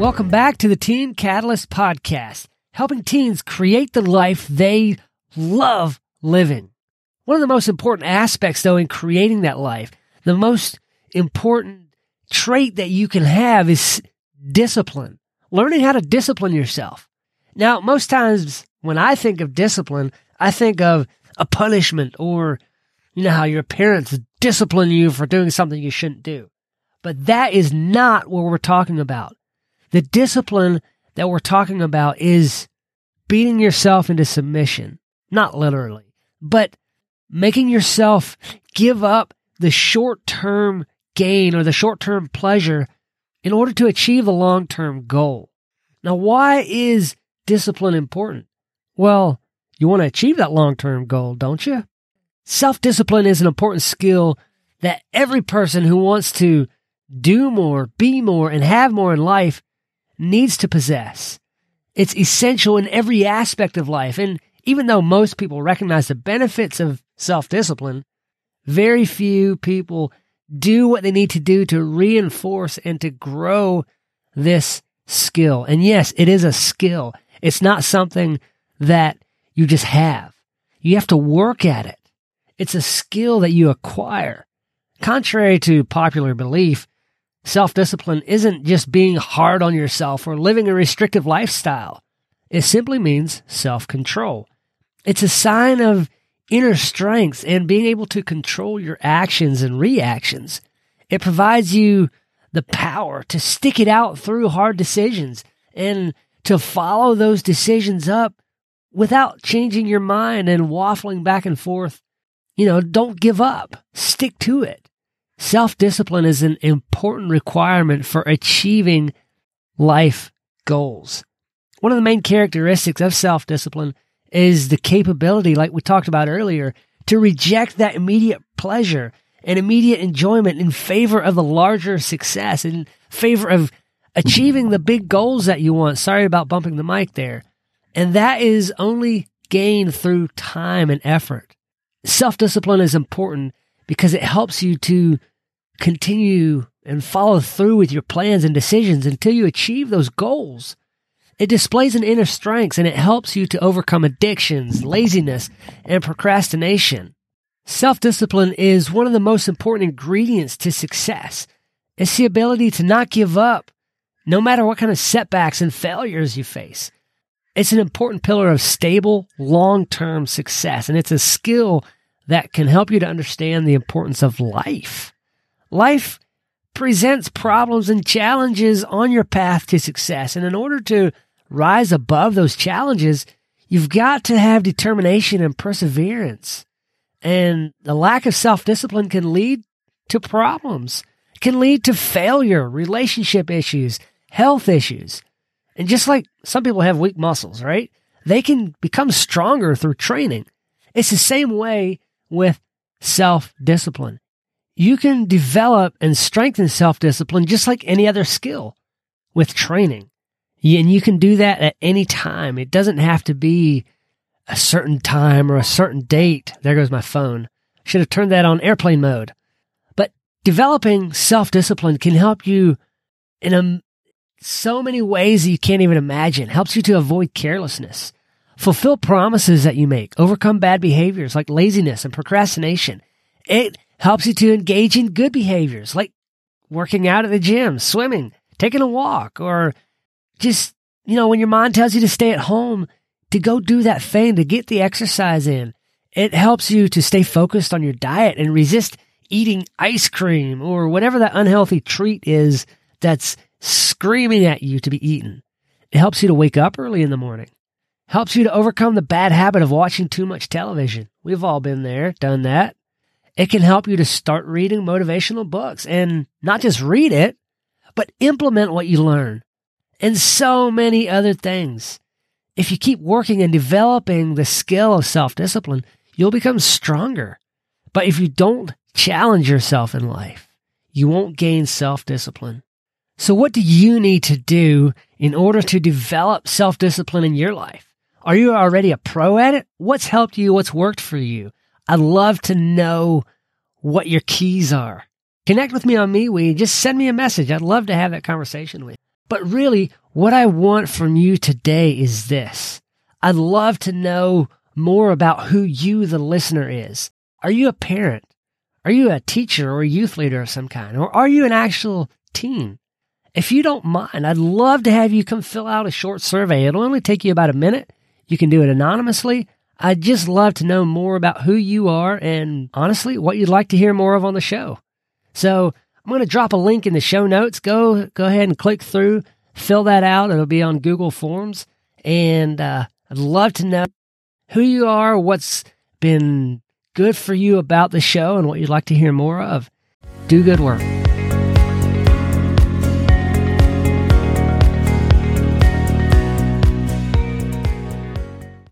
Welcome back to the Teen Catalyst Podcast, helping teens create the life they love living. One of the most important aspects, though, in creating that life, the most important trait that you can have is discipline. Learning how to discipline yourself. Now, most times when I think of discipline, I think of a punishment or, you know, how your parents discipline you for doing something you shouldn't do. But that is not what we're talking about. The discipline that we're talking about is beating yourself into submission, not literally, but making yourself give up the short term gain or the short term pleasure in order to achieve the long term goal. Now, why is discipline important? Well, you want to achieve that long term goal, don't you? Self discipline is an important skill that every person who wants to do more, be more, and have more in life needs to possess. It's essential in every aspect of life. And even though most people recognize the benefits of self discipline, very few people do what they need to do to reinforce and to grow this skill. And yes, it is a skill. It's not something that you just have. You have to work at it. It's a skill that you acquire. Contrary to popular belief, Self discipline isn't just being hard on yourself or living a restrictive lifestyle. It simply means self control. It's a sign of inner strength and being able to control your actions and reactions. It provides you the power to stick it out through hard decisions and to follow those decisions up without changing your mind and waffling back and forth. You know, don't give up. Stick to it. Self discipline is an important requirement for achieving life goals. One of the main characteristics of self discipline is the capability, like we talked about earlier, to reject that immediate pleasure and immediate enjoyment in favor of the larger success, in favor of achieving the big goals that you want. Sorry about bumping the mic there. And that is only gained through time and effort. Self discipline is important because it helps you to continue and follow through with your plans and decisions until you achieve those goals. It displays an inner strength and it helps you to overcome addictions, laziness, and procrastination. Self discipline is one of the most important ingredients to success. It's the ability to not give up, no matter what kind of setbacks and failures you face. It's an important pillar of stable, long term success, and it's a skill that can help you to understand the importance of life. Life presents problems and challenges on your path to success. And in order to rise above those challenges, you've got to have determination and perseverance. And the lack of self discipline can lead to problems, can lead to failure, relationship issues, health issues. And just like some people have weak muscles, right? They can become stronger through training. It's the same way with self discipline you can develop and strengthen self discipline just like any other skill with training. And you can do that at any time. It doesn't have to be a certain time or a certain date. There goes my phone. Should have turned that on airplane mode. But developing self discipline can help you in a, so many ways that you can't even imagine. Helps you to avoid carelessness, fulfill promises that you make, overcome bad behaviors like laziness and procrastination. It helps you to engage in good behaviors like working out at the gym, swimming, taking a walk, or just, you know, when your mind tells you to stay at home, to go do that thing, to get the exercise in. It helps you to stay focused on your diet and resist eating ice cream or whatever that unhealthy treat is that's screaming at you to be eaten. It helps you to wake up early in the morning. Helps you to overcome the bad habit of watching too much television. We've all been there, done that. It can help you to start reading motivational books and not just read it, but implement what you learn and so many other things. If you keep working and developing the skill of self discipline, you'll become stronger. But if you don't challenge yourself in life, you won't gain self discipline. So, what do you need to do in order to develop self discipline in your life? Are you already a pro at it? What's helped you? What's worked for you? I'd love to know what your keys are. Connect with me on MeWe. Just send me a message. I'd love to have that conversation with you. But really, what I want from you today is this. I'd love to know more about who you, the listener, is. Are you a parent? Are you a teacher or a youth leader of some kind? Or are you an actual teen? If you don't mind, I'd love to have you come fill out a short survey. It'll only take you about a minute. You can do it anonymously. I'd just love to know more about who you are and honestly, what you'd like to hear more of on the show. So I'm going to drop a link in the show notes. Go, go ahead and click through, fill that out. It'll be on Google Forms. And, uh, I'd love to know who you are, what's been good for you about the show and what you'd like to hear more of. Do good work.